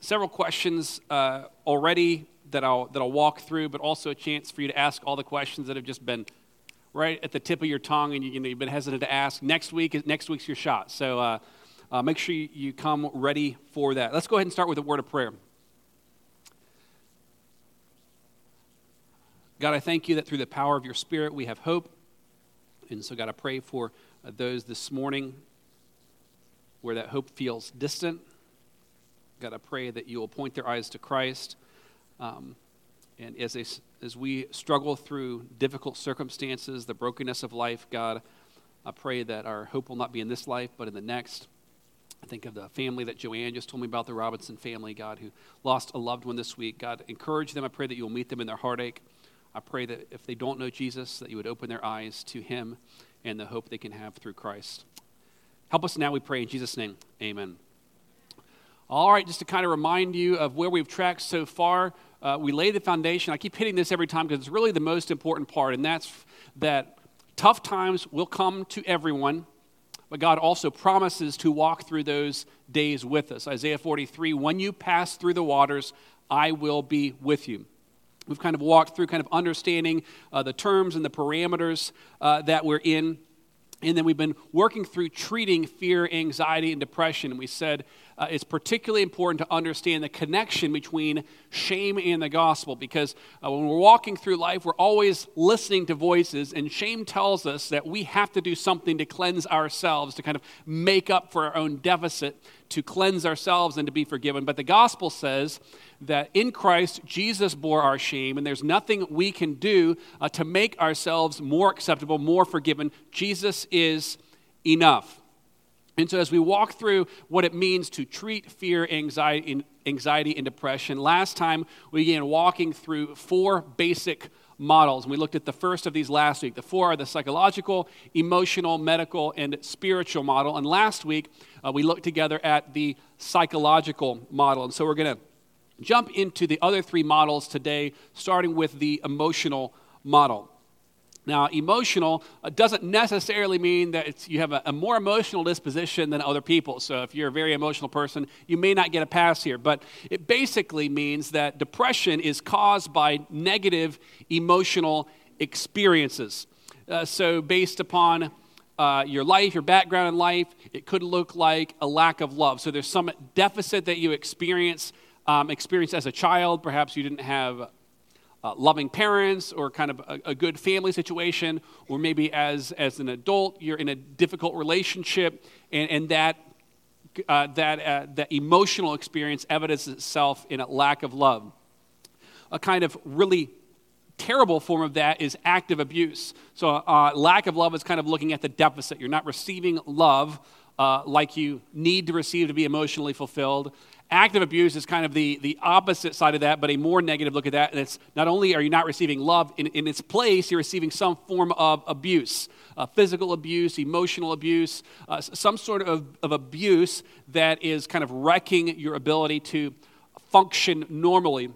several questions uh, already that I'll, that I'll walk through, but also a chance for you to ask all the questions that have just been right at the tip of your tongue and you, you know, you've been hesitant to ask. Next week, next week's your shot. So uh, uh, make sure you, come ready for that. Let's go ahead and start with a word of prayer. God, I thank you that through the power of your Spirit we have hope. And so, God, I pray for uh, those this morning where that hope feels distant. God, I pray that you will point their eyes to Christ. Um, and as, they, as we struggle through difficult circumstances, the brokenness of life, God, I pray that our hope will not be in this life, but in the next. I think of the family that Joanne just told me about, the Robinson family, God, who lost a loved one this week. God, encourage them. I pray that you will meet them in their heartache. I pray that if they don't know Jesus, that you would open their eyes to him and the hope they can have through Christ. Help us now, we pray in Jesus' name. Amen. All right, just to kind of remind you of where we've tracked so far, uh, we lay the foundation. I keep hitting this every time because it's really the most important part, and that's that tough times will come to everyone, but God also promises to walk through those days with us. Isaiah 43 When you pass through the waters, I will be with you. We've kind of walked through kind of understanding uh, the terms and the parameters uh, that we're in. And then we've been working through treating fear, anxiety, and depression. And we said uh, it's particularly important to understand the connection between shame and the gospel because uh, when we're walking through life, we're always listening to voices, and shame tells us that we have to do something to cleanse ourselves, to kind of make up for our own deficit, to cleanse ourselves and to be forgiven. But the gospel says that in Christ, Jesus bore our shame, and there's nothing we can do uh, to make ourselves more acceptable, more forgiven. Jesus is enough. And so, as we walk through what it means to treat fear, anxiety, anxiety, and depression, last time we began walking through four basic models. And we looked at the first of these last week. The four are the psychological, emotional, medical, and spiritual model. And last week, uh, we looked together at the psychological model. And so, we're going to jump into the other three models today, starting with the emotional model. Now, emotional uh, doesn't necessarily mean that you have a, a, more emotional disposition than other people. So, if you're a very emotional person, you may not get a pass here. But it basically means that depression is caused by negative emotional experiences. Uh, so, based upon uh, your life, your background in life, it could look like a lack of love. So, there's some deficit that you experience, um, experience as a child. Perhaps you didn't have uh, loving parents or kind of a, a, good family situation, or maybe as, as an adult, you're in a difficult relationship, and, and that, uh, that, uh, that emotional experience evidences itself in a lack of love. A kind of really terrible form of that is active abuse. So, uh, lack of love is kind of looking at the deficit. You're not receiving love uh, like you need to receive to be emotionally fulfilled. Active abuse is kind of the, the opposite side of that, but a more negative look at that. And it's not only are you not receiving love, in, in its place, you're receiving some form of abuse uh, physical abuse, emotional abuse, uh, some sort of, of abuse that is kind of wrecking your ability to function normally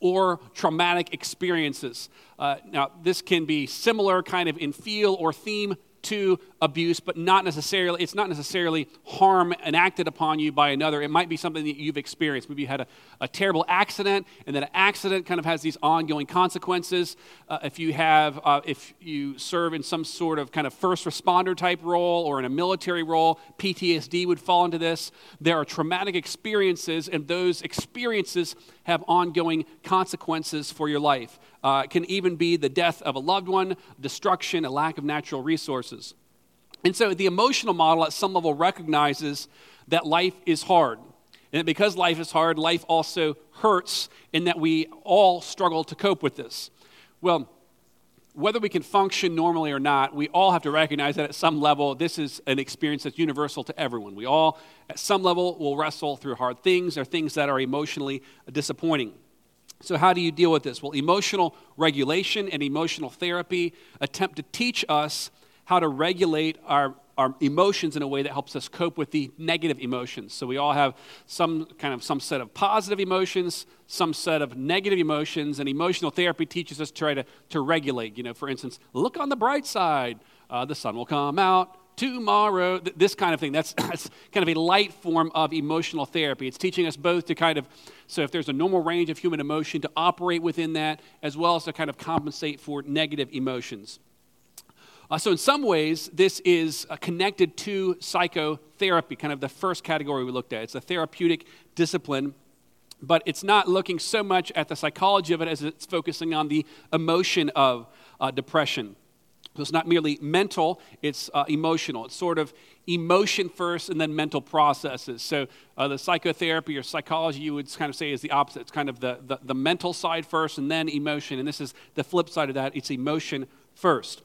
or traumatic experiences. Uh, now, this can be similar kind of in feel or theme to abuse, but not necessarily, it's not necessarily harm enacted upon you by another. It might be something that you've experienced. Maybe you had a, a terrible accident, and that accident kind of has these ongoing consequences. Uh, if you have, uh, if you serve in some sort of kind of first responder type role or in a military role, PTSD would fall into this. There are traumatic experiences, and those experiences have ongoing consequences for your life. Uh, it can even be the death of a loved one, destruction, a lack of natural resources. And so the emotional model at some level recognizes that life is hard. And because life is hard, life also hurts, in that we all struggle to cope with this. Well, whether we can function normally or not, we all have to recognize that at some level, this is an experience that's universal to everyone. We all, at some level, will wrestle through hard things or things that are emotionally disappointing. So, how do you deal with this? Well, emotional regulation and emotional therapy attempt to teach us how to regulate our our emotions in a way that helps us cope with the negative emotions. So we all have some kind of some set of positive emotions, some set of negative emotions, and emotional therapy teaches us to try to, to regulate. You know, for instance, look on the bright side. Uh, the sun will come out tomorrow, this kind of thing. That's, that's kind of a light form of emotional therapy. It's teaching us both to kind of, so if there's a normal range of human emotion, to operate within that, as well as to kind of compensate for negative emotions. Uh, so, in some ways, this is uh, connected to psychotherapy, kind of the first category we looked at. It's a therapeutic discipline, but it's not looking so much at the psychology of it as it's focusing on the emotion of uh, depression. So, it's not merely mental, it's uh, emotional. It's sort of emotion first and then mental processes. So, uh, the psychotherapy or psychology, you would kind of say, is the opposite. It's kind of the, the, the mental side first and then emotion. And this is the flip side of that it's emotion first.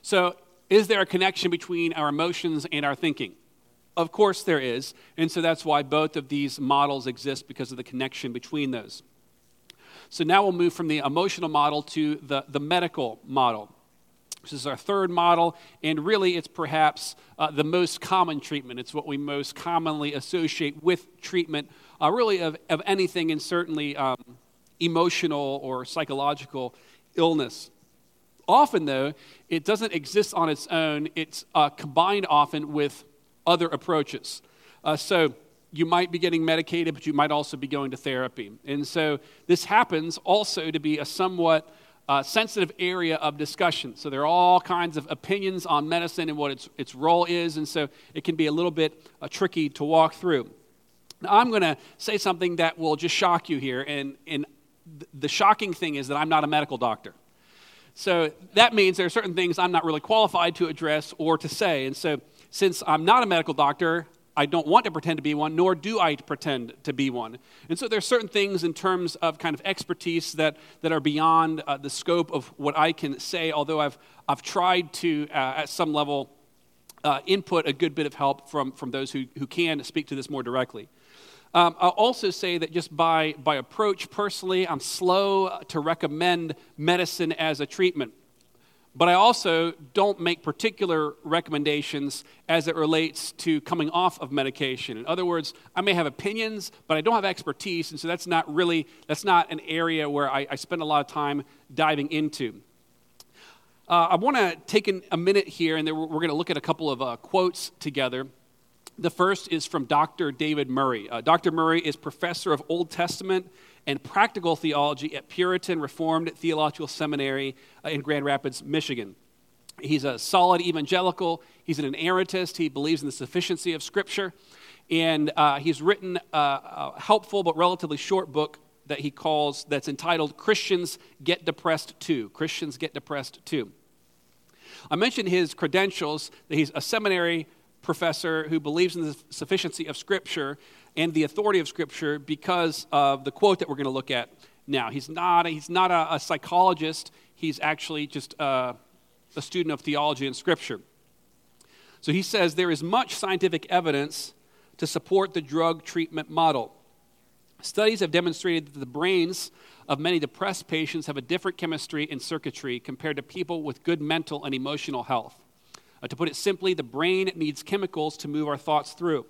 So, is there a connection between our emotions and our thinking? Of course, there is. And so that's why both of these models exist because of the connection between those. So now we'll move from the emotional model to the, the medical model. This is our third model, and really it's perhaps uh, the most common treatment. It's what we most commonly associate with treatment, uh, really, of, of anything, and certainly um, emotional or psychological illness. Often, though, it doesn't exist on its own, it's uh, combined often with other approaches. Uh, so, you might be getting medicated, but you might also be going to therapy. And so, this happens also to be a somewhat uh, sensitive area of discussion. So, there are all kinds of opinions on medicine and what its, its role is, and so it can be a little bit uh, tricky to walk through. Now, I'm going to say something that will just shock you here, and, and the shocking thing is that I'm not a medical doctor. So that means there are certain things I'm not really qualified to address or to say. And so, since I'm not a medical doctor, I don't want to pretend to be one, nor do I pretend to be one. And so, there are certain things in terms of kind of expertise that, that are beyond uh, the scope of what I can say, although I've, I've tried to, uh, at some level, uh, input a good bit of help from, from those who, who can speak to this more directly. Um, I'll also say that just by, by approach, personally, I'm slow to recommend medicine as a treatment. But I also don't make particular recommendations as it relates to coming off of medication. In other words, I may have opinions, but I don't have expertise, and so that's not really, that's not an area where I, I spend a lot of time diving into. Uh, I want to take an, a minute here, and then we're, we're going to look at a couple of uh, quotes together. The first is from Dr. David Murray. Uh, Dr. Murray is professor of Old Testament and practical theology at Puritan Reformed Theological Seminary uh, in Grand Rapids, Michigan. He's a solid evangelical. He's an inerrantist. He believes in the sufficiency of Scripture. And uh, he's written a helpful but relatively short book that he calls, that's entitled Christians Get Depressed Too. Christians Get Depressed Too. I mentioned his credentials, that he's a seminary professor who believes in the sufficiency of Scripture and the authority of Scripture because of the quote that we're going to look at now. He's not, he's not a, a psychologist, he's actually just a, a student of theology and Scripture. So he says there is much scientific evidence to support the drug treatment model. Studies have demonstrated that the brains of many depressed patients have a different chemistry and circuitry compared to people with good mental and emotional health. Uh, to put it simply, the brain needs chemicals to move our thoughts through.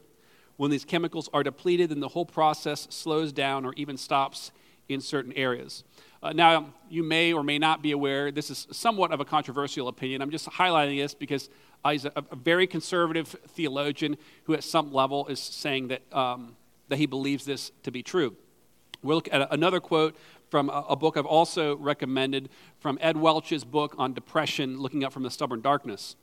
When these chemicals are depleted, then the whole process slows down or even stops in certain areas. Uh, now, you may or may not be aware, this is somewhat of a controversial opinion. I'm just highlighting this because uh, he's a, a, very conservative theologian who, at some level, is saying that, um, that he believes this to be true. We'll look at another quote from a, a book I've also recommended from Ed Welch's book on depression, Looking Up from the Stubborn Darkness.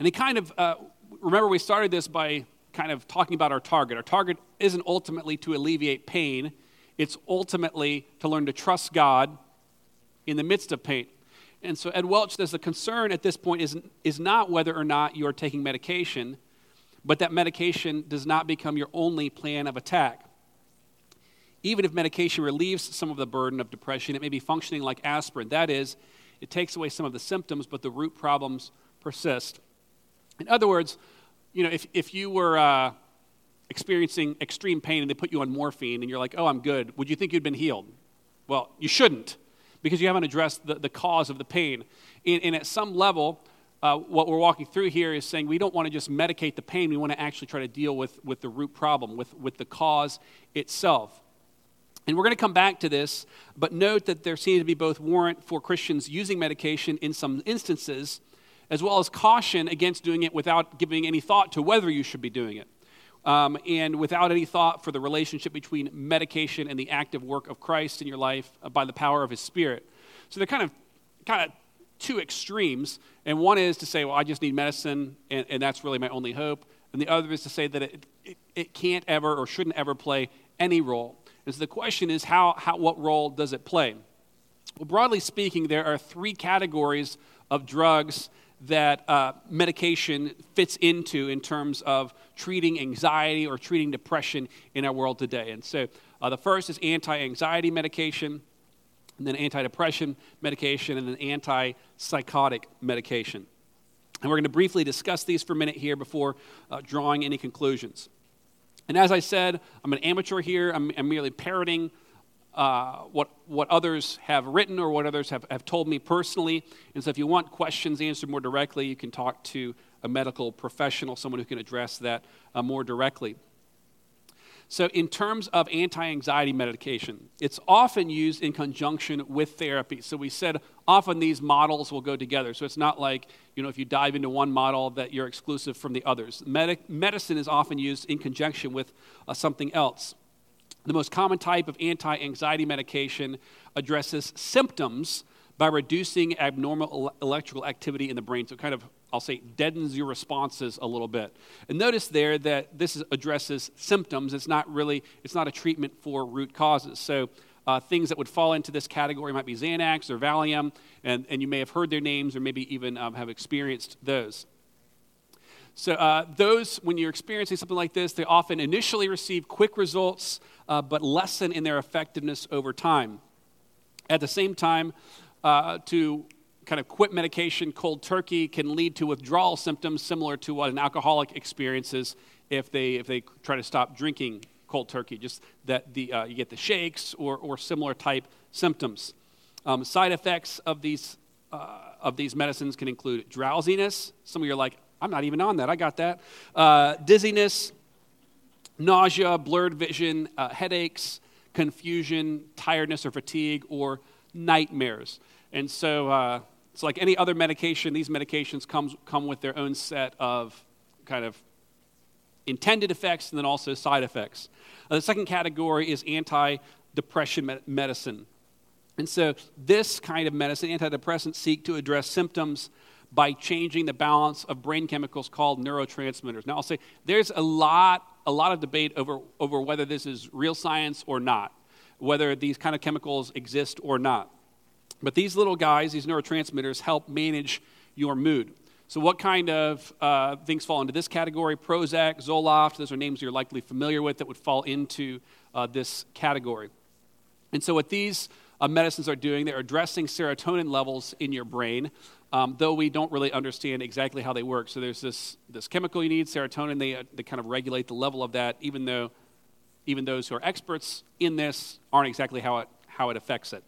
And he kind of, uh, remember, we started this by kind of talking about our target. Our target isn't ultimately to alleviate pain, it's ultimately to learn to trust God in the midst of pain. And so Ed Welch says the concern at this point is, is not whether or not you're taking medication, but that medication does not become your only plan of attack. Even if medication relieves some of the burden of depression, it may be functioning like aspirin. That is, it takes away some of the symptoms, but the root problems persist. In other words, you know, if, if you were uh, experiencing extreme pain and they put you on morphine and you're like, oh, I'm good, would you think you'd been healed? Well, you shouldn't because you haven't addressed the, the cause of the pain. And, and at some level, uh, what we're walking through here is saying we don't want to just medicate the pain, we want to actually try to deal with, with the root problem, with, with the cause itself. And we're going to come back to this, but note that there seems to be both warrant for Christians using medication in some instances as well as caution against doing it without giving any thought to whether you should be doing it. Um, and without any thought for the relationship between medication and the active work of Christ in your life uh, by the power of His Spirit. So they're kind of, kind of two extremes. And one is to say, well, I just need medicine, and, and that's really my only hope. And the other is to say that it, it, it can't ever or shouldn't ever play any role. And so the question is, how, how, what role does it play? Well, broadly speaking, there are three categories of drugs that uh, medication fits into in terms of treating anxiety or treating depression in our world today. And so uh, the first is anti anxiety medication, and then antidepressant medication, and then antipsychotic medication. And we're going to briefly discuss these for a minute here before uh, drawing any conclusions. And as I said, I'm an amateur here, I'm, I'm merely parroting uh, what, what others have written or what others have, have told me personally. And so if you want questions answered more directly, you can talk to a medical professional, someone who can address that uh, more directly. So, in terms of anti anxiety medication, it's often used in conjunction with therapy. So, we said often these models will go together. So, it's not like, you know, if you dive into one model that you're exclusive from the others. Medi- medicine is often used in conjunction with uh, something else. The most common type of anti anxiety medication addresses symptoms by reducing abnormal electrical activity in the brain. So, kind of, I'll say, deadens your responses a little bit. And notice there that this addresses symptoms. It's not really, it's not a treatment for root causes. So, uh, things that would fall into this category might be Xanax or Valium, and, and you may have heard their names or maybe even um, have experienced those. So, uh, those, when you're experiencing something like this, they often initially receive quick results, uh, but lessen in their effectiveness over time. At the same time, uh, to kind of quit medication cold turkey can lead to withdrawal symptoms similar to what an alcoholic experiences if they, if they try to stop drinking cold turkey, just that the, uh, you get the shakes or, or similar type symptoms. Um, side effects of these, uh, of these medicines can include drowsiness. Some of you are like, I'm not even on that. I got that. Uh, dizziness, nausea, blurred vision, uh, headaches, confusion, tiredness or fatigue, or nightmares. And so uh, it's like any other medication, these medications comes, come with their own set of kind of intended effects and then also side effects. Uh, the second category is anti depression me- medicine. And so this kind of medicine, antidepressants, seek to address symptoms by changing the balance of brain chemicals called neurotransmitters. Now, I'll say there's a lot, a lot of debate over, over whether this is real science or not, whether these kind of chemicals exist or not. But these little guys, these neurotransmitters, help manage your mood. So, what kind of uh, things fall into this category? Prozac, Zoloft, those are names you're likely familiar with that would fall into uh, this category. And so, what these uh, medicines are doing, they're addressing serotonin levels in your brain um, though we don't really understand exactly how they work. So there's this, this chemical you need, serotonin, they, uh, they kind of regulate the level of that, even though even those who are experts in this aren't exactly how it, how it affects it.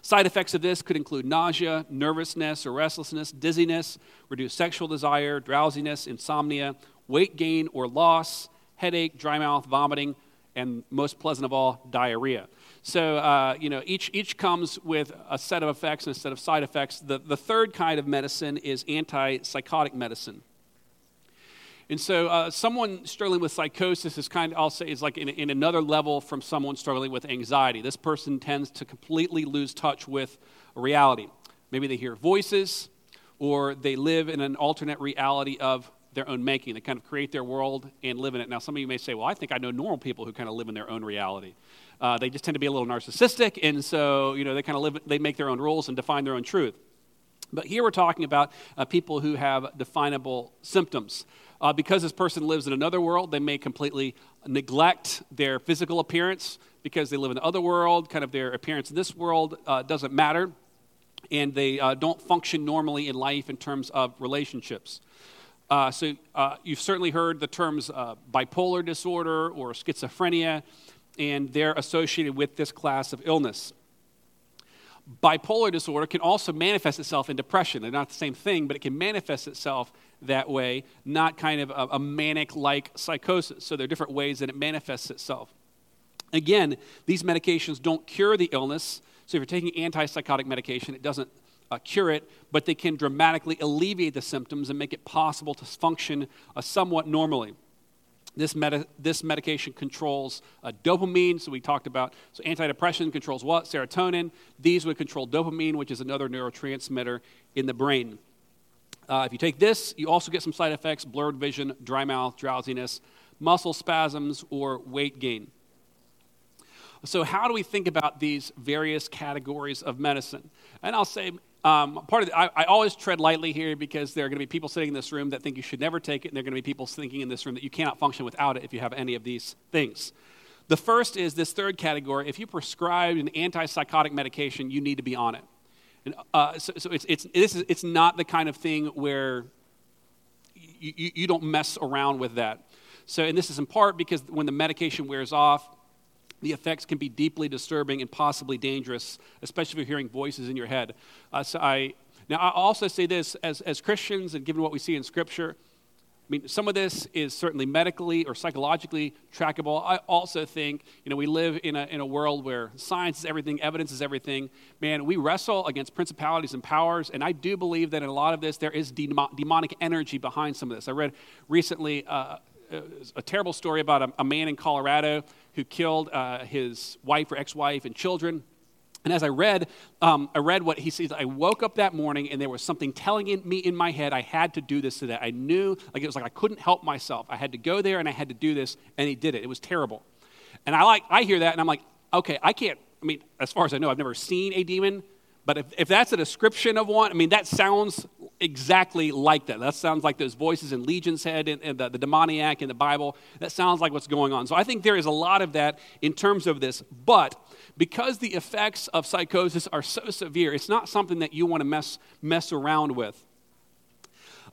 Side effects of this could include nausea, nervousness or restlessness, dizziness, reduced sexual desire, drowsiness, insomnia, weight gain or loss, headache, dry mouth, vomiting, and most pleasant of all, diarrhea. So, uh, you know, each, each comes with a set of effects and a set of side effects. The, the third kind of medicine is antipsychotic medicine. And so, uh, someone struggling with psychosis is kind of, I'll say, is like in, in another level from someone struggling with anxiety. This person tends to completely lose touch with reality. Maybe they hear voices, or they live in an alternate reality of their own making. They kind of create their world and live in it. Now, some of you may say, well, I think I know normal people who kind of live in their own reality. Uh, they just tend to be a little narcissistic, and so you know they kind of live. They make their own rules and define their own truth. But here we're talking about uh, people who have definable symptoms. Uh, because this person lives in another world, they may completely neglect their physical appearance because they live in the other world. Kind of their appearance in this world uh, doesn't matter, and they uh, don't function normally in life in terms of relationships. Uh, so uh, you've certainly heard the terms uh, bipolar disorder or schizophrenia and they're associated with this class of illness. Bipolar disorder can also manifest itself in depression. They're not the same thing, but it can manifest itself that way, not kind of a, a manic like psychosis. So there are different ways that it manifests itself. Again, these medications don't cure the illness. So if you're taking antipsychotic medication, it doesn't uh, cure it, but they can dramatically alleviate the symptoms and make it possible to function uh, somewhat normally. This, meta, this medication controls uh, dopamine, so we talked about. So, antidepressant controls what? Serotonin. These would control dopamine, which is another neurotransmitter in the brain. Uh, if you take this, you also get some side effects blurred vision, dry mouth, drowsiness, muscle spasms, or weight gain. So, how do we think about these various categories of medicine? And I'll say, um, part of the, I, I, always tread lightly here because there are going to be people sitting in this room that think you should never take it, and there are going to be people thinking in this room that you cannot function without it if you have any of these things. The first is this third category. If you prescribe an antipsychotic medication, you need to be on it. And, uh, so, so it's, it's, this is, it's not the kind of thing where you, you, you don't mess around with that. So, and this is in part because when the medication wears off, the effects can be deeply disturbing and possibly dangerous, especially if you're hearing voices in your head. Uh, so I, now, I also say this as, as Christians, and given what we see in Scripture, I mean, some of this is certainly medically or psychologically trackable. I also think, you know, we live in a, in a world where science is everything, evidence is everything. Man, we wrestle against principalities and powers, and I do believe that in a lot of this, there is demonic energy behind some of this. I read recently uh, a terrible story about a, a, man in Colorado who killed uh, his wife or ex wife and children. And as I read, um, I read what he says. I woke up that morning and there was something telling in me in my head I had to do this today. I knew, like it was like I couldn't help myself. I had to go there and I had to do this, and he did it. It was terrible. And I like, I hear that and I'm like, okay, I can't. I mean, as far as I know, I've never seen a demon, but if, if that's a description of one, I mean, that sounds exactly like that. That sounds like those voices in Legion's head and, and the, the, demoniac in the Bible. That sounds like what's going on. So I think there is a lot of that in terms of this. But because the effects of psychosis are so severe, it's not something that you want to mess, mess around with.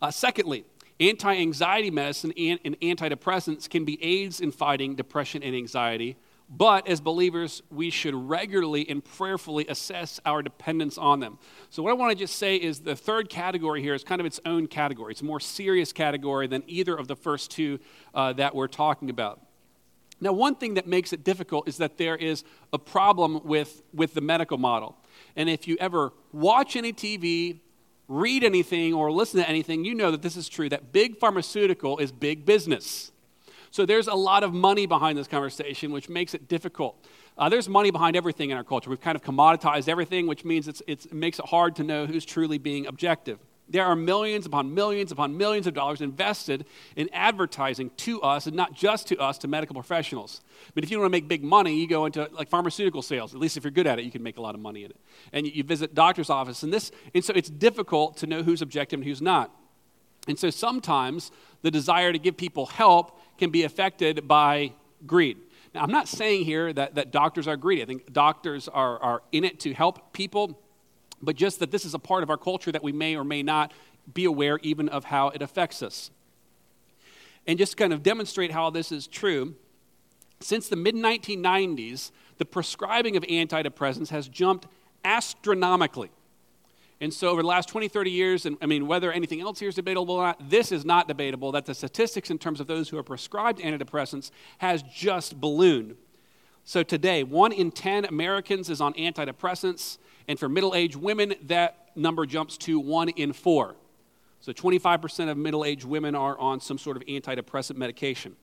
Uh, secondly, anti anxiety medicine and, and antidepressants can be aids in fighting depression and anxiety but as believers, we should regularly and prayerfully assess our dependence on them. So, what I want to just say is the third category here is kind of its own category. It's a more serious category than either of the first two uh, that we're talking about. Now, one thing that makes it difficult is that there is a problem with, with the medical model. And if you ever watch any TV, read anything, or listen to anything, you know that this is true that big pharmaceutical is big business. So there's a lot of money behind this conversation, which makes it difficult. Uh, there's money behind everything in our culture. We've kind of commoditized everything, which means it's, it's, it makes it hard to know who's truly being objective. There are millions upon millions upon millions of dollars invested in advertising to us, and not just to us, to medical professionals. But if you want to make big money, you go into like pharmaceutical sales. At least if you're good at it, you can make a lot of money in it. And you, you visit doctor's office, and this, and so it's difficult to know who's objective and who's not. And so sometimes the desire to give people help can be affected by greed. Now, I'm not saying here that, that doctors are greedy. I think doctors are, are in it to help people, but just that this is a part of our culture that we may or may not be aware even of how it affects us. And just kind of demonstrate how this is true, since the mid 1990s, the prescribing of antidepressants has jumped astronomically. And so, over the last 20, 30 years, and I mean, whether anything else here is debatable or not, this is not debatable that the statistics in terms of those who are prescribed antidepressants has just ballooned. So, today, one in 10 Americans is on antidepressants, and for middle aged women, that number jumps to one in four. So, 25% of middle aged women are on some sort of antidepressant medication.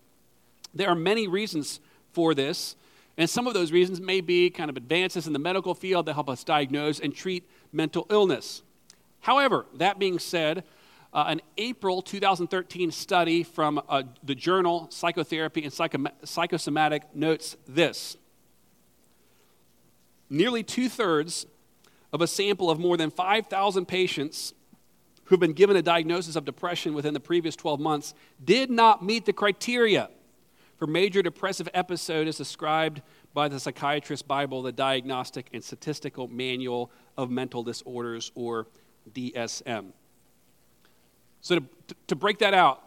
There are many reasons for this. And some of those reasons may be kind of advances in the medical field that help us diagnose and treat mental illness. However, that being said, uh, an April 2013 study from uh, the journal Psychotherapy and Psycho- Psychosomatic notes this Nearly two thirds of a sample of more than 5,000 patients who've been given a diagnosis of depression within the previous 12 months did not meet the criteria for major depressive episode as described by the Psychiatrist Bible, the Diagnostic and Statistical Manual of Mental Disorders, or DSM. So, to, to break that out,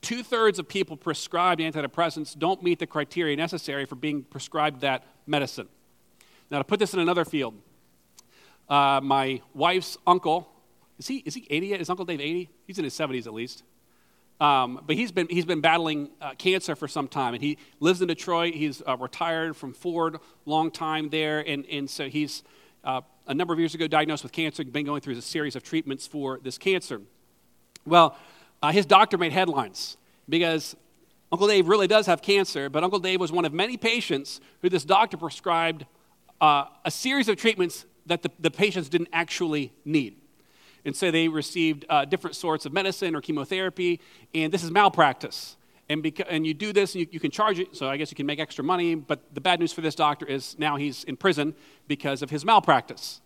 two thirds of people prescribed antidepressants don't meet the criteria necessary for being prescribed that medicine. Now, to put this in another field, uh, my wife's uncle, is he, is he 80 yet? Is Uncle Dave 80? He's in his 70s at least. Um, but he's been, he's been battling uh, cancer for some time, and he lives in Detroit. He's uh, retired from Ford, long time there, and, and so he's, uh, a number of years ago diagnosed with cancer, and been going through a series of treatments for this cancer. Well, uh, his doctor made headlines because Uncle Dave really does have cancer, but Uncle Dave was one of many patients who this doctor prescribed uh, a series of treatments that the, the, patients didn't actually need. And so they received uh, different sorts of medicine or chemotherapy, and this is malpractice. And, beca- and you do this, and you, you can charge it, so I guess you can make extra money. But the bad news for this doctor is now he's in prison because of his malpractice.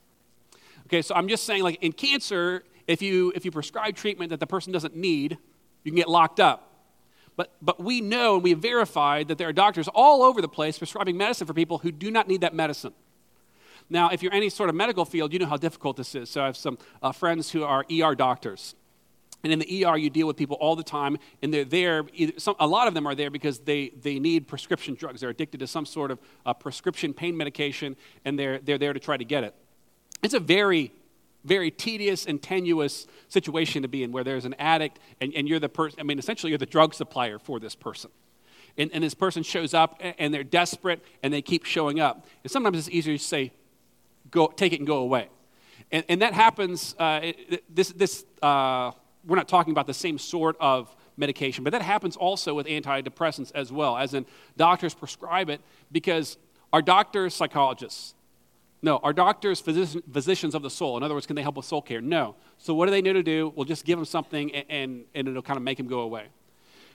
Okay, so I'm just saying, like in cancer, if you, if you prescribe treatment that the person doesn't need, you can get locked up. But, but we know and we have verified that there are doctors all over the place prescribing medicine for people who do not need that medicine. Now, if you're any sort of medical field, you know how difficult this is. So I have some uh, friends who are ER doctors. And in the ER, you deal with people all the time, and they're there. Some, a lot of them are there because they, they need prescription drugs. They're addicted to some sort of uh, prescription pain medication, and they're, they're there to try to get it. It's a very, very tedious and tenuous situation to be in where there's an addict, and, and you're the person, I mean, essentially, you're the drug supplier for this person. And, and this person shows up, and they're desperate, and they keep showing up. And sometimes it's easier to say, go, take it and go away. And, and that happens, uh, this, this, uh, we're not talking about the same sort of medication, but that happens also with antidepressants as well, as in doctors prescribe it because our doctors psychologists? No. Our doctors physician, physicians of the soul? In other words, can they help with soul care? No. So what do they know to do? We'll just give them something and, and, and it'll kind of make them go away.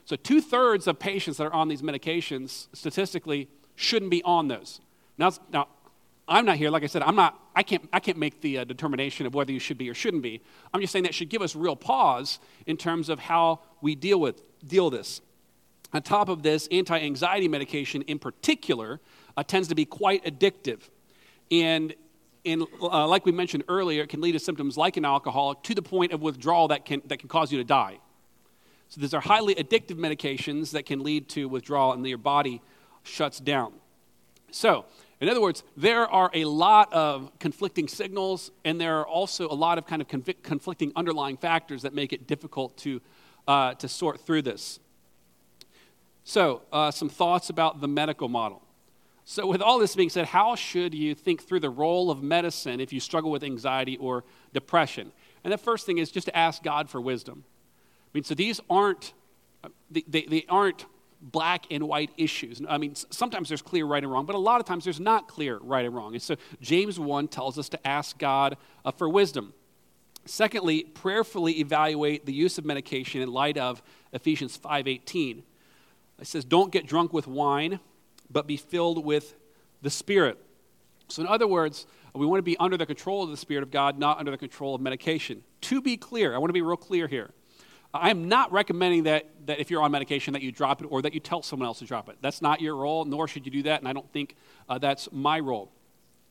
So two thirds of patients that are on these medications statistically shouldn't be on those. Now, now I'm not here, like I said, I'm not, I can't, I can't make the uh, determination of whether you should be or shouldn't be. I'm just saying that should give us real pause in terms of how we deal with deal this. On top of this, anti-anxiety medication in particular uh, tends to be quite addictive. And, and uh, like we mentioned earlier, it can lead to symptoms like an alcoholic to the point of withdrawal that can, that can cause you to die. So these are highly addictive medications that can lead to withdrawal and your body shuts down. So in other words, there are a lot of conflicting signals, and there are also a lot of kind of convic- conflicting underlying factors that make it difficult to, uh, to sort through this. So, uh, some thoughts about the medical model. So, with all this being said, how should you think through the role of medicine if you struggle with anxiety or depression? And the first thing is just to ask God for wisdom. I mean, so these aren't, uh, they, they, they aren't black and white issues. I mean, sometimes there's clear right and wrong, but a lot of times there's not clear right and wrong. And so James 1 tells us to ask God uh, for wisdom. Secondly, prayerfully evaluate the use of medication in light of Ephesians 5:18. It says, "Don't get drunk with wine, but be filled with the Spirit." So in other words, we want to be under the control of the Spirit of God, not under the control of medication. To be clear, I want to be real clear here. I'm not recommending that, that if you're on medication that you drop it or that you tell someone else to drop it. That's not your role, nor should you do that, and I don't think uh, that's my role.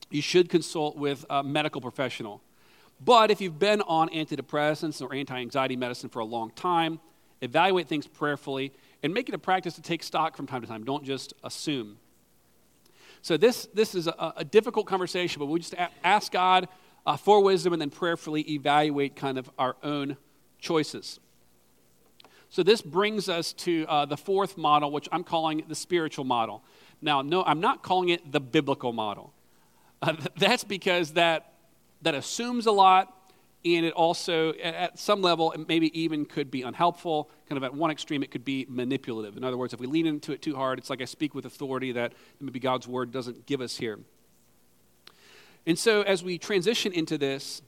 You should consult with a medical professional. But if you've been on antidepressants or anti anxiety medicine for a long time, evaluate things prayerfully and make it a practice to take stock from time to time. Don't just assume. So, this, this is a, a difficult conversation, but we just a- ask God uh, for wisdom and then prayerfully evaluate kind of our own choices. So this brings us to uh, the fourth model, which I'm calling the spiritual model. Now, no, I'm not calling it the biblical model. Uh, that's because that, that assumes a lot, and it also, at some level, it maybe even could be unhelpful. Kind of at one extreme, it could be manipulative. In other words, if we lean into it too hard, it's like I speak with authority that maybe God's word doesn't give us here. And so, as we transition into this,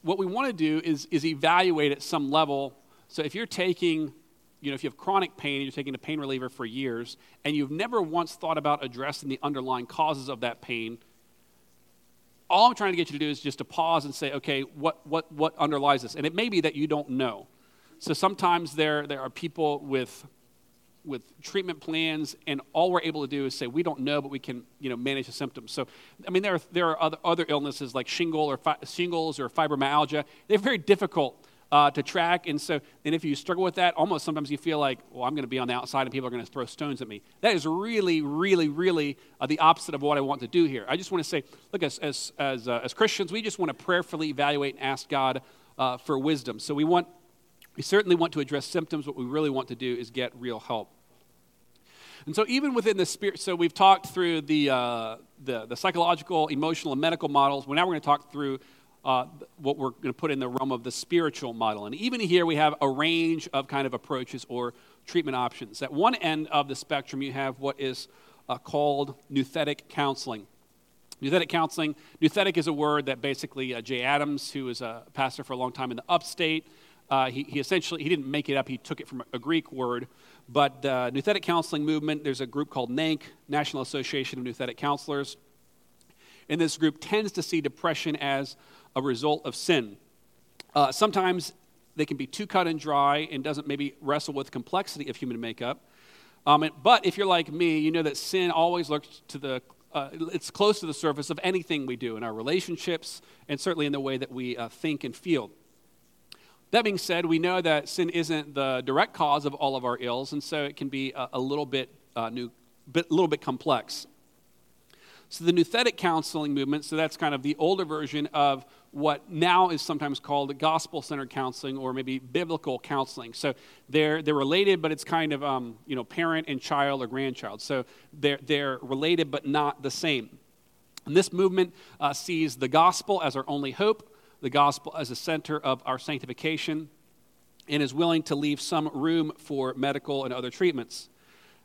what we want to do is, is evaluate at some level so if you're taking, you know, if you have chronic pain and you're taking a pain reliever for years and you've never once thought about addressing the underlying causes of that pain, all I'm trying to get you to do is just to pause and say, okay, what, what, what underlies this? And it may be that you don't know. So sometimes there, there are people with, with treatment plans, and all we're able to do is say, we don't know, but we can you know, manage the symptoms. So, I mean, there are, there are other, other illnesses like shingle or fi- shingles or fibromyalgia. They're very difficult uh, to track. And so, and if you struggle with that, almost sometimes you feel like, well, I'm going to be on the outside and people are going to throw stones at me. That is really, really, really uh, the opposite of what I want to do here. I just want to say, look, as, as, as, uh, as Christians, we just want to prayerfully evaluate and ask God uh, for wisdom. So we want, we certainly want to address symptoms. What we really want to do is get real help. And so, even within the spirit, so we've talked through the, uh, the, the psychological, emotional, and medical models. Well, now we're going to talk through uh, what we're going to put in the realm of the spiritual model. And even here, we have a range of kind of approaches or treatment options. At one end of the spectrum, you have what is uh, called nouthetic counseling. Nouthetic counseling, nouthetic is a word that basically uh, Jay Adams, who was a pastor for a long time in the upstate, uh, he, he, essentially he didn't make it up. He took it from a Greek word. But the nouthetic counseling movement, there's a group called NANC, National Association of Nouthetic Counselors. And this group tends to see depression as a result of sin. Uh, sometimes they can be too cut and dry and doesn't maybe wrestle with complexity of human makeup. Um, but if you're like me, you know that sin always looks to the uh, it's close to the surface of anything we do in our relationships and certainly in the way that we uh, think and feel. That being said, we know that sin isn't the direct cause of all of our ills, and so it can be a, a little bit uh, new, bit, little bit complex. So the nouthetic counseling movement, so that's kind of the older version of what now is sometimes called gospel-centered counseling or maybe biblical counseling. So they're, they're related, but it's kind of, um, you know, parent and child or grandchild. So they're, they're related but not the same. And this movement uh, sees the gospel as our only hope, the gospel as a center of our sanctification, and is willing to leave some room for medical and other treatments.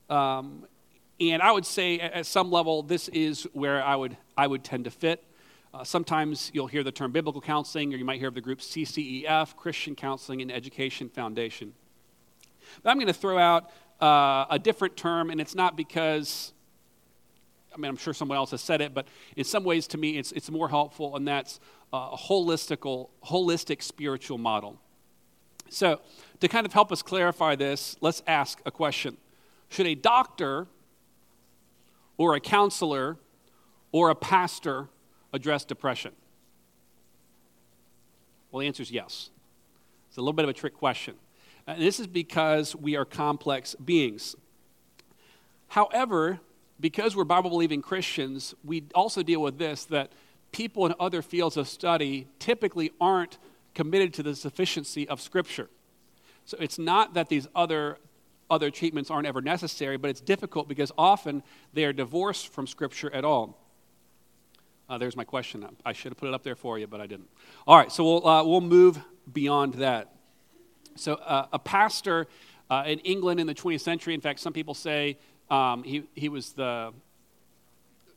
Um, and I would say, at some level, this is where I would, I would tend to fit. Uh, sometimes you'll hear the term biblical counseling, or you might hear of the group CCEF, Christian Counseling and Education Foundation. But I'm going to throw out uh, a different term, and it's not because, I mean, I'm sure someone else has said it, but in some ways to me it's, it's more helpful, and that's a holistical, holistic spiritual model. So, to kind of help us clarify this, let's ask a question Should a doctor or a counselor or a pastor address depression? Well, the answer is yes. It's a little bit of a trick question. And this is because we are complex beings. However, because we're Bible believing Christians, we also deal with this that people in other fields of study typically aren't committed to the sufficiency of Scripture. So it's not that these other other treatments aren't ever necessary, but it's difficult because often they are divorced from Scripture at all. Uh, there's my question. I should have put it up there for you, but I didn't. All right, so we'll, uh, we'll move beyond that. So, uh, a pastor uh, in England in the 20th century, in fact, some people say um, he, he was the,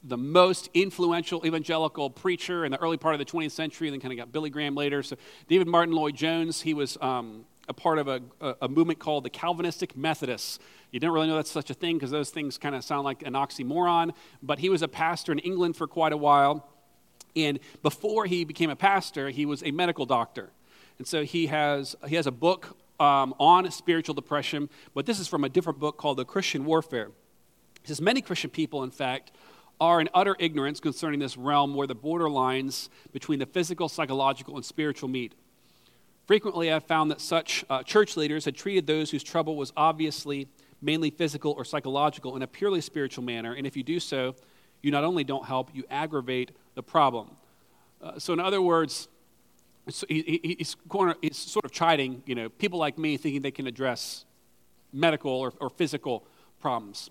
the most influential evangelical preacher in the early part of the 20th century, and then kind of got Billy Graham later. So, David Martyn Lloyd Jones, he was um, a part of a, a, movement called the Calvinistic Methodists. You didn't really know that's such a thing because those things kind of sound like an oxymoron, but he was a pastor in England for quite a while. And before he became a pastor, he was a medical doctor. And so he has, he has a book um, on spiritual depression, but this is from a different book called The Christian Warfare. He says many Christian people, in fact, are in utter ignorance concerning this realm where the borderlines between the physical, psychological, and spiritual meet. Frequently, I've found that such uh, church leaders had treated those whose trouble was obviously mainly physical or psychological in a purely spiritual manner, and if you do so, you not only don't help, you aggravate the problem. Uh, so, in other words, he, he's, he's, sort of chiding, you know, people like me thinking they can address medical or, or physical problems.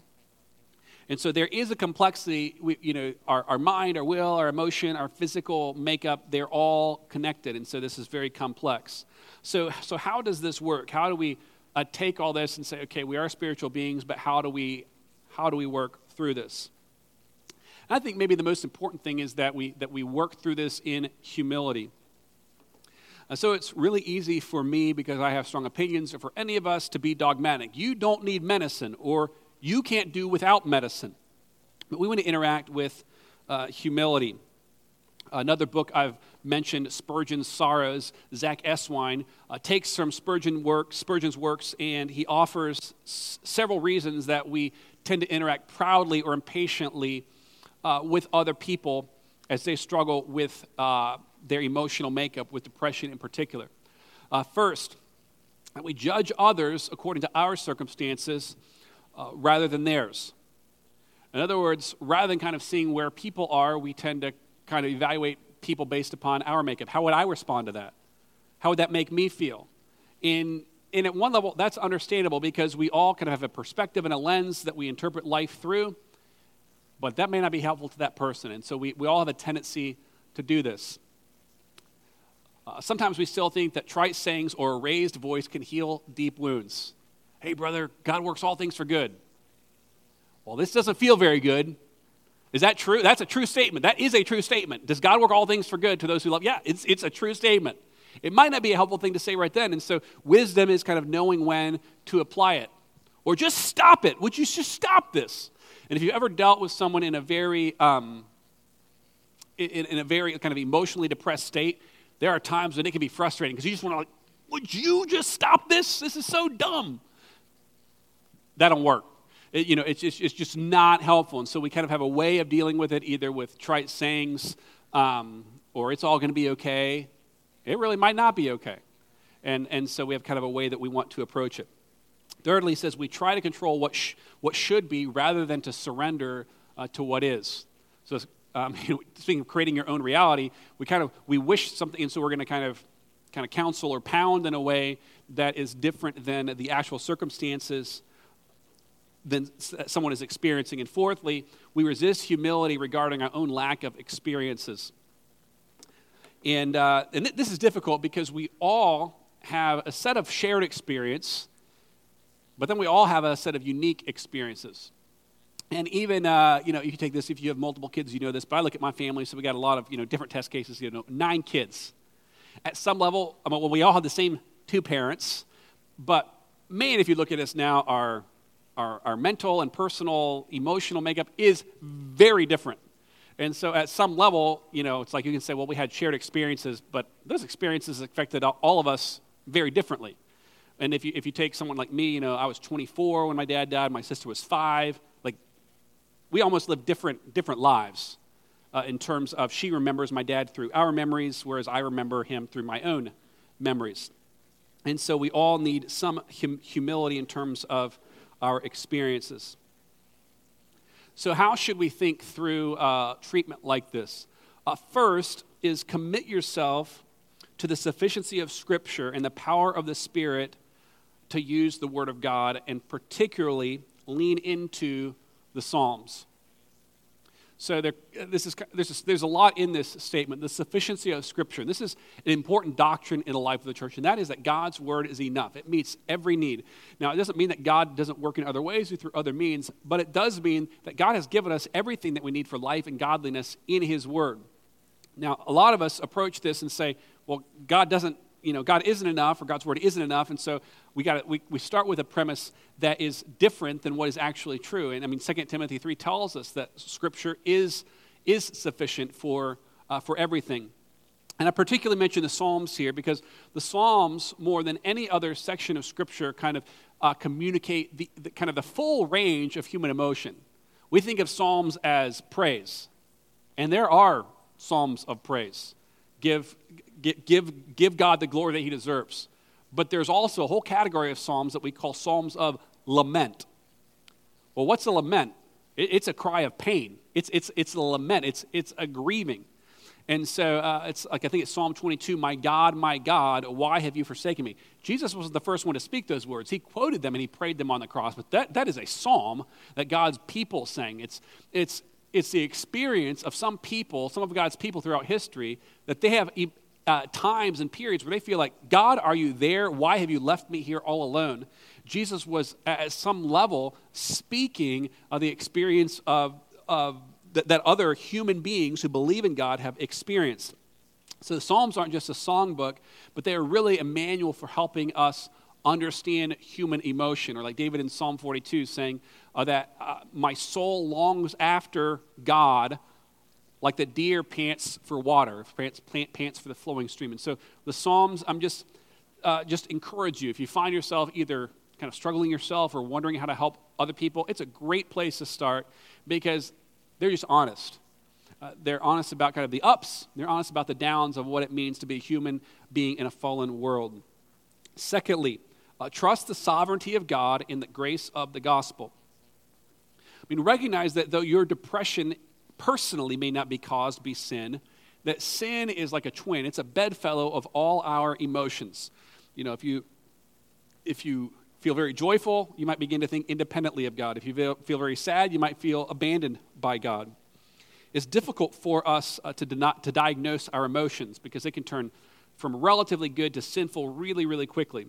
And so there is a complexity, we, you know, our, our mind, our will, our emotion, our physical makeup, they're all connected. And so this is very complex. So, so how does this work? How do we uh, take all this and say, okay, we are spiritual beings, but how do we, how do we work through this? I think maybe the most important thing is that we, that we work through this in humility. Uh, so it's really easy for me, because I have strong opinions, or for any of us to be dogmatic. You don't need medicine, or you can't do without medicine. But we want to interact with uh, humility. Another book I've mentioned, Spurgeon's Sorrows, Zach Eswine, uh, takes from Spurgeon work, Spurgeon's works and he offers s- several reasons that we tend to interact proudly or impatiently uh, with other people as they struggle with uh, their emotional makeup, with depression in particular. Uh, first, we judge others according to our circumstances uh, rather than theirs. In other words, rather than kind of seeing where people are, we tend to kind of evaluate people based upon our makeup. How would I respond to that? How would that make me feel? In, and at one level, that's understandable because we all kind of have a perspective and a lens that we interpret life through. but that may not be helpful to that person. And so we, we all have a tendency to do this. Uh, sometimes we still think that trite sayings or a raised voice can heal deep wounds. Hey, brother, God works all things for good. Well, this doesn't feel very good. Is that true? That's a true statement. That is a true statement. Does God work all things for good to those who love? Yeah, it's, it's a true statement. It might not be a helpful thing to say right then. And so wisdom is kind of knowing when to apply it. Or just stop it. Would you just stop this? And if you ever dealt with someone in a very, um, in, in, a very kind of emotionally depressed state, there are times when it can be frustrating because you just want to like, would you just stop this? This is so dumb. That don't work. It, you know, it's just, it's just not helpful. And so we kind of have a way of dealing with it, either with trite sayings um, or it's all going to be okay. It really might not be okay. And, and so we have kind of a way that we want to approach it. Thirdly, he says we try to control what, sh- what should be rather than to surrender uh, to what is. So, um, speaking of creating your own reality, we kind of we wish something, and so we're going to kind of kind of counsel or pound in a way that is different than the actual circumstances than someone is experiencing. And fourthly, we resist humility regarding our own lack of experiences. And, uh, and th- this is difficult because we all have a set of shared experience but then we all have a set of unique experiences. And even, uh, you know, you can take this if you have multiple kids, you know this, but I look at my family, so we got a lot of, you know, different test cases, you know, nine kids. At some level, I mean, well, we all have the same two parents, but man, if you look at us now, our, our, our mental and personal, emotional makeup is very different. And so at some level, you know, it's like you can say, well, we had shared experiences, but those experiences affected all of us very differently. And if you, if you take someone like me, you know, I was 24 when my dad died, my sister was five. Like, we almost lived different, different lives uh, in terms of she remembers my dad through our memories, whereas I remember him through my own memories. And so we all need some hum- humility in terms of our experiences. So, how should we think through uh, treatment like this? Uh, first is commit yourself to the sufficiency of Scripture and the power of the Spirit to use the Word of God and particularly lean into the Psalms. So there, this is, there's, a, there's a lot in this statement, the sufficiency of Scripture. This is an important doctrine in the life of the church, and that is that God's Word is enough. It meets every need. Now, it doesn't mean that God doesn't work in other ways or through other means, but it does mean that God has given us everything that we need for life and godliness in His Word. Now, a lot of us approach this and say, well, God doesn't you know, God isn't enough or God's word isn't enough. And so we, got we, we start with a premise that is different than what is actually true. And I mean, 2 Timothy 3 tells us that scripture is, is sufficient for, uh, for everything. And I particularly mention the Psalms here because the Psalms, more than any other section of Scripture, kind of uh, communicate the, the, kind of the full range of human emotion. We think of Psalms as praise, and there are Psalms of praise. Give, give, give God the glory that he deserves. But there's also a whole category of Psalms that we call Psalms of lament. Well, what's a lament? It, it's a cry of pain. It's, it's, it's a lament. It's, it's a grieving. And so uh, it's like I think it's Psalm 22, My God, my God, why have you forsaken me? Jesus wasn't the first one to speak those words. He quoted them and he prayed them on the cross. But that, that is a psalm that God's people sang. It's, it's, it's the experience of some people, some of God's people throughout history, that they have uh, times and periods where they feel like, God, are you there? Why have you left me here all alone? Jesus was at some level speaking of the experience of, of that, that other human beings who believe in God have experienced. So the Psalms aren't just a songbook, but they are really a manual for helping us understand human emotion. Or like David in Psalm 42 saying uh, that uh, my soul longs after God like the deer pants for water, pants, pants for the flowing stream. And so the Psalms, I'm just, uh, just encourage you. If you find yourself either kind of struggling yourself or wondering how to help other people, it's a great place to start because they're just honest. Uh, they're honest about kind of the ups, they're honest about the downs of what it means to be a human being in a fallen world. Secondly, uh, trust the sovereignty of God in the grace of the gospel. I mean, recognize that though your depression personally may not be caused by sin, that sin is like a twin. It's a bedfellow of all our emotions. You know, if you if you feel very joyful, you might begin to think independently of God. If you feel very sad, you might feel abandoned by God. It's difficult for us uh, to, not, to diagnose our emotions because they can turn from relatively good to sinful really, really quickly.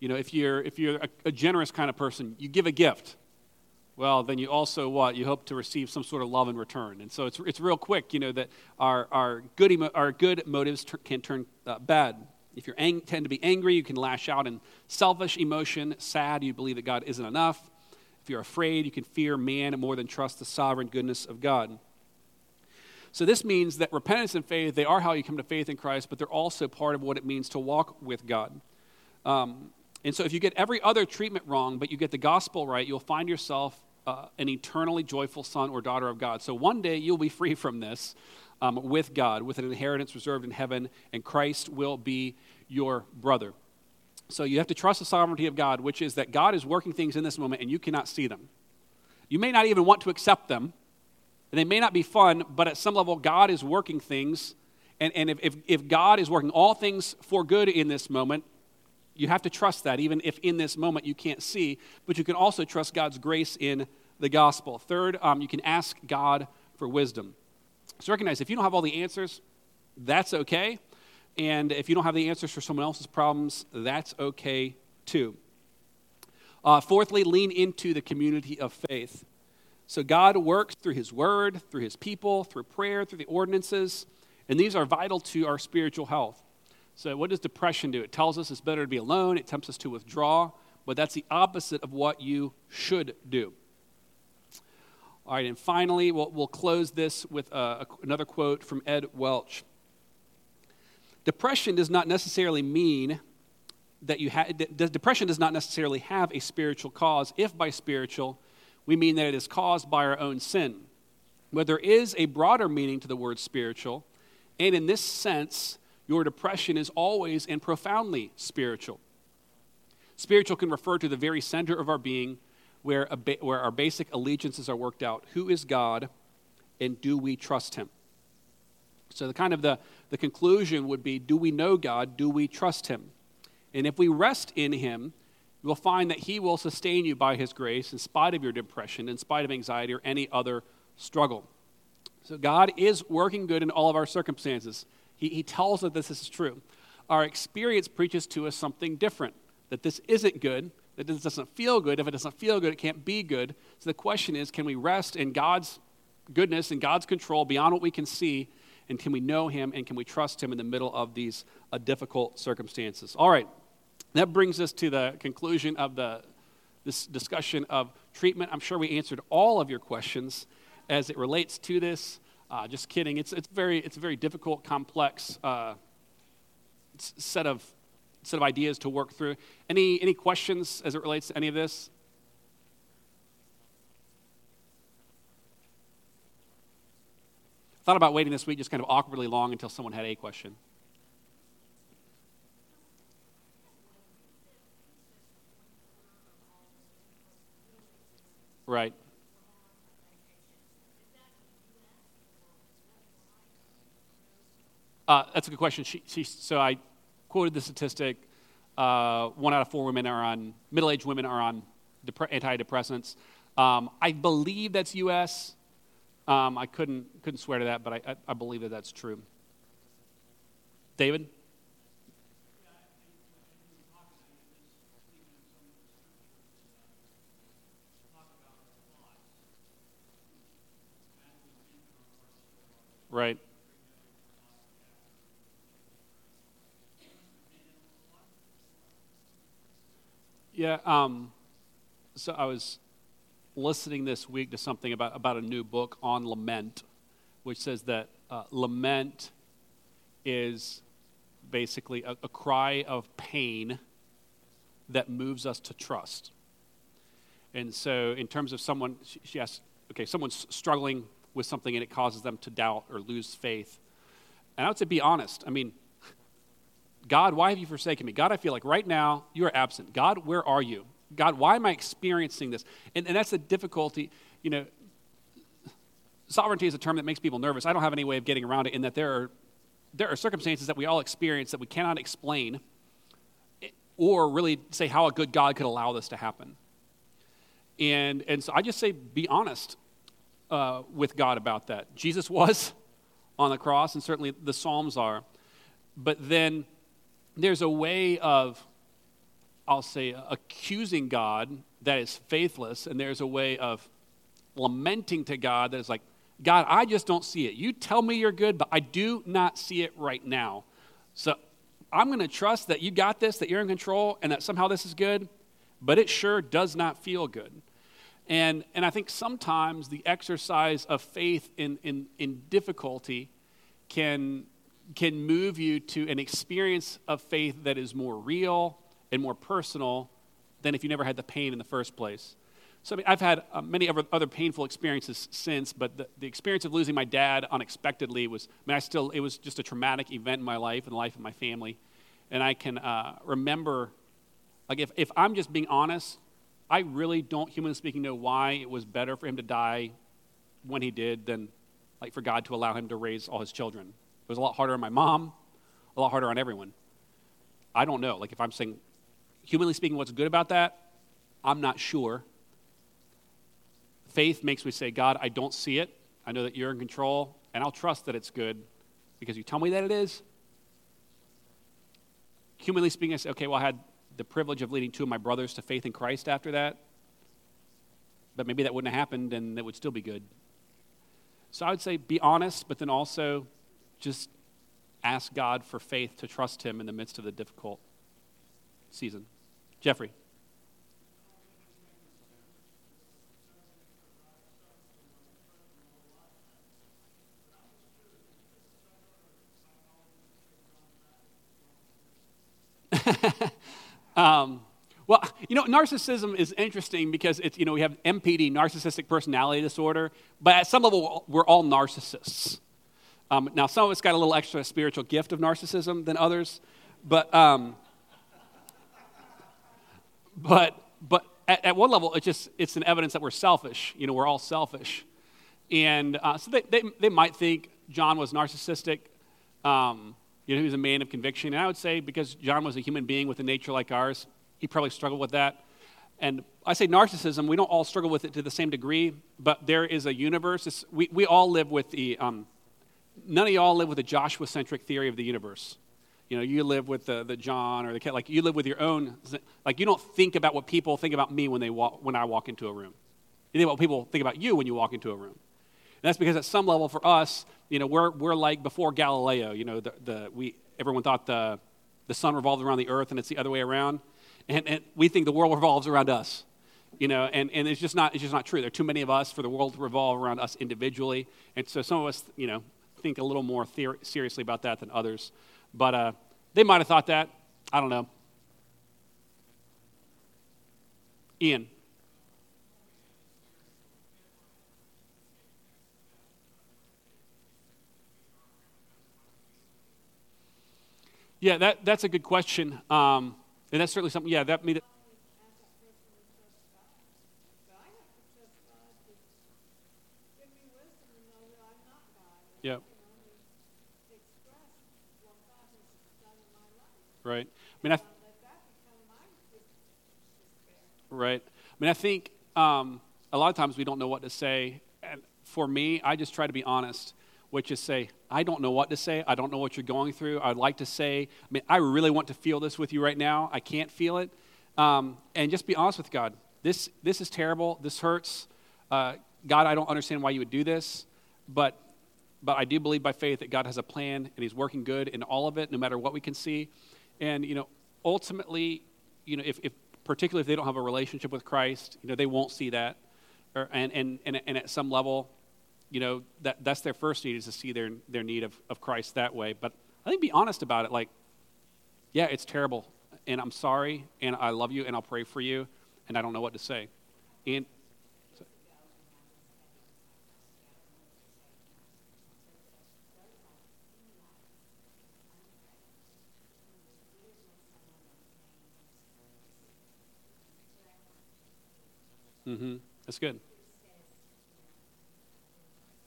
You know, if you're, if you're a, a generous kind of person, you give a gift. Well, then you also what? You hope to receive some sort of love in return. And so it's, it's real quick, you know, that our, our, good, emo- our good motives ter- can turn uh, bad. If you ang- tend to be angry, you can lash out in selfish emotion. Sad, you believe that God isn't enough. If you're afraid, you can fear man more than trust the sovereign goodness of God. So this means that repentance and faith, they are how you come to faith in Christ, but they're also part of what it means to walk with God. Um, and so if you get every other treatment wrong, but you get the gospel right, you'll find yourself uh, an eternally joyful son or daughter of God. So one day you'll be free from this um, with God, with an inheritance reserved in heaven, and Christ will be your brother. So you have to trust the sovereignty of God, which is that God is working things in this moment and you cannot see them. You may not even want to accept them, and they may not be fun, but at some level, God is working things. And, and if, if, if God is working all things for good in this moment, you have to trust that, even if in this moment you can't see. But you can also trust God's grace in the gospel. Third, um, you can ask God for wisdom. So recognize if you don't have all the answers, that's okay. And if you don't have the answers for someone else's problems, that's okay too. Uh, fourthly, lean into the community of faith. So God works through His Word, through His people, through prayer, through the ordinances, and these are vital to our spiritual health. So, what does depression do? It tells us it's better to be alone, it tempts us to withdraw, but that's the opposite of what you should do. All right, and finally, we'll, we'll close this with uh, another quote from Ed Welch. Depression does not necessarily mean that you have, depression does not necessarily have a spiritual cause, if by spiritual, we mean that it is caused by our own sin. But there is a broader meaning to the word spiritual, and in this sense, your depression is always and profoundly spiritual. Spiritual can refer to the very center of our being, where, ba- where our basic allegiances are worked out. Who is God, and do we trust Him? So, the kind of the, the conclusion would be do we know God? Do we trust Him? And if we rest in Him, you will find that He will sustain you by His grace in spite of your depression, in spite of anxiety, or any other struggle. So, God is working good in all of our circumstances. He, he tells us that this is true. Our experience preaches to us something different that this isn't good, that this doesn't feel good. If it doesn't feel good, it can't be good. So, the question is can we rest in God's goodness and God's control beyond what we can see? And can we know Him and can we trust Him in the middle of these uh, difficult circumstances? All right. That brings us to the conclusion of the, this discussion of treatment. I'm sure we answered all of your questions as it relates to this. Uh, just kidding. It's, it's, very, it's a very difficult, complex uh, set, of, set of ideas to work through. Any, any questions as it relates to any of this? Thought about waiting this week just kind of awkwardly long until someone had a question. Right. Uh, that's a good question. She, she, so I quoted the statistic: uh, one out of four women are on middle-aged women are on dep- antidepressants. Um, I believe that's U.S. Um, I couldn't couldn't swear to that, but I, I, I believe that that's true. David. Right. Yeah. Um, so I was listening this week to something about, about a new book on lament, which says that uh, lament is basically a, a cry of pain that moves us to trust. And so, in terms of someone, she, she asked, okay, someone's struggling with something and it causes them to doubt or lose faith. And I would say, be honest. I mean, God, why have you forsaken me? God, I feel like right now you are absent. God, where are you? God, why am I experiencing this? And, and that's the difficulty. You know, sovereignty is a term that makes people nervous. I don't have any way of getting around it in that there are, there are circumstances that we all experience that we cannot explain. or really say how a good God could allow this to happen. And, and so I just say, be honest uh, with God about that. Jesus was on the cross, and certainly the Psalms are. But then there's a way of, I'll say, accusing God that is faithless, and there's a way of lamenting to God that is like, God, I just don't see it. You tell me you're good, but I do not see it right now. So I'm going to trust that you got this, that you're in control, and that somehow this is good, but it sure does not feel good. And, and I think sometimes the exercise of faith in, in, in difficulty can, can move you to an experience of faith that is more real and more personal than if you never had the pain in the first place. So I mean, I've had uh, many other, other painful experiences since, but the, the experience of losing my dad unexpectedly was, I mean, I still, it was just a traumatic event in my life and the life of my family. And I can uh, remember, like, if, if I'm just being honest, I really don't, humanly speaking, know why it was better for him to die when he did than, like, for God to allow him to raise all his children. It was a lot harder on my mom, a lot harder on everyone. I don't know. Like, if I'm saying, humanly speaking, what's good about that, I'm not sure. Faith makes me say, God, I don't see it. I know that you're in control, and I'll trust that it's good because you tell me that it is. Humanly speaking, I say, okay, well, I had the privilege of leading two of my brothers to faith in Christ after that. But maybe that wouldn't have happened and it would still be good. So I would say be honest, but then also just ask God for faith to trust Him in the midst of the difficult season. Jeffrey. um, well, you know, narcissism is interesting because it's, you know, we have NPD, narcissistic personality disorder, but at some level, we're all narcissists. Um, now, some of us got a little extra spiritual gift of narcissism than others, but, um, but, but at, at, one level, it's just, it's an evidence that we're selfish. You know, we're all selfish. And uh, so they, they, they, might think John was narcissistic. Um, you know, he was a man of conviction. And I would say because John was a human being with a nature like ours, he probably struggled with that. And I say narcissism, we don't all struggle with it to the same degree, but there is a universe. we, we all live with the, um, none of y'all live with a Joshua centric theory of the universe. You know, you live with the, the John or the, like you live with your own, like you don't think about what people think about me when, they walk, when I walk into a room. You think about what people think about you when you walk into a room. And that's because at some level for us, you know, we're, we're like before Galileo, you know, the, the, we, everyone thought the, the sun revolved around the earth and it's the other way around. And, and we think the world revolves around us, you know, and, and it's, just not, it's just not true. There are too many of us for the world to revolve around us individually. And so some of us, you know, think a little more theor- seriously about that than others. But uh, they might have thought that. I don't know. Ian. Yeah, that, that's a good question. Um, and that's certainly something, yeah, that made it. Yeah. Right. I mean, I. Right. I mean, I think um, a lot of times we don't know what to say. And for me, I just try to be honest which is say, I don't know what to say. I don't know what you're going through. I'd like to say, I mean, I really want to feel this with you right now. I can't feel it. Um, and just be honest with God. This, this is terrible. This hurts. Uh, God, I don't understand why you would do this, but, but I do believe by faith that God has a plan and He's working good in all of it, no matter what we can see. And, you know, ultimately, you know, if, if particularly if they don't have a relationship with Christ, you know, they won't see that. Or, and, and, and, and at some level, you know, that, that's their first need is to see their, their need of, of Christ that way. But I think be honest about it. Like, yeah, it's terrible. And I'm sorry. And I love you. And I'll pray for you. And I don't know what to say. And Mm-hmm. That's good.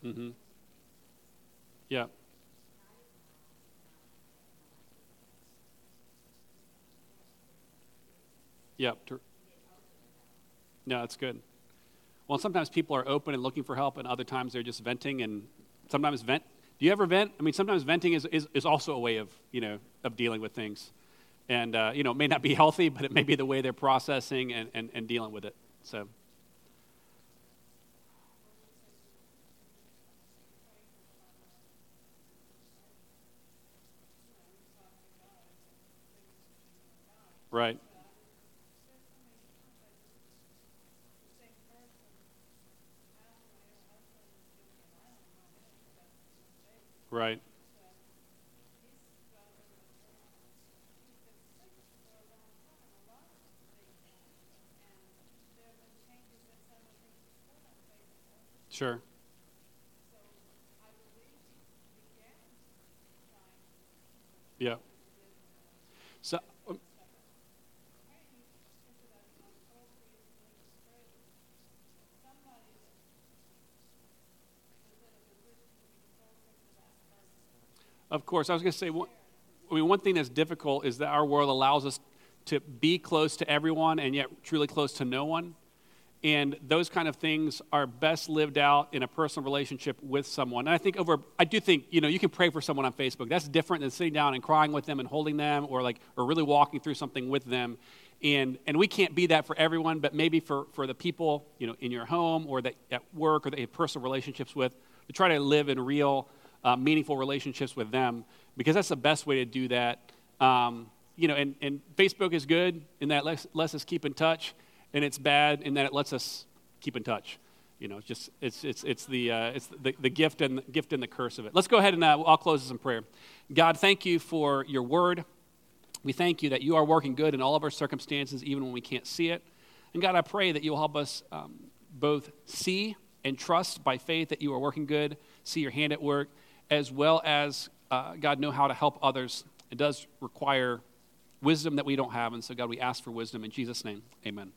Mm-hmm. Yeah. Yep. No, that's good. Well, sometimes people are open and looking for help, and other times they're just venting. And sometimes vent. Do you ever vent? I mean, sometimes venting is, is, is also a way of you know of dealing with things, and uh, you know it may not be healthy, but it may be the way they're processing and, and, and dealing with it. So. Right. Right. Sure. Yeah. So Of course, I was going to say, one, I mean, one thing that's difficult is that our world allows us to be close to everyone and yet truly close to no one. And those kind of things are best lived out in a personal relationship with someone. And I think over, I do think, you know, you can pray for someone on Facebook. That's different than sitting down and crying with them and holding them or like, or really walking through something with them. And, and we can't be that for everyone, but maybe for, for the people, you know, in your home or that at work or that you have personal relationships with, to try to live in real, uh, meaningful relationships with them because that's the best way to do that. Um, you know, and, and Facebook is good in that it lets, lets us keep in touch, and it's bad in that it lets us keep in touch. You know, it's just it's it's it's the uh, it's the, the gift and the gift and the curse of it. Let's go ahead and uh, I'll close this in prayer. God, thank you for your word. We thank you that you are working good in all of our circumstances, even when we can't see it. And God, I pray that you'll help us um, both see and trust by faith that you are working good, see your hand at work, as well as, uh, God, know how to help others. It does require wisdom that we don't have. And so, God, we ask for wisdom in Jesus' name. Amen.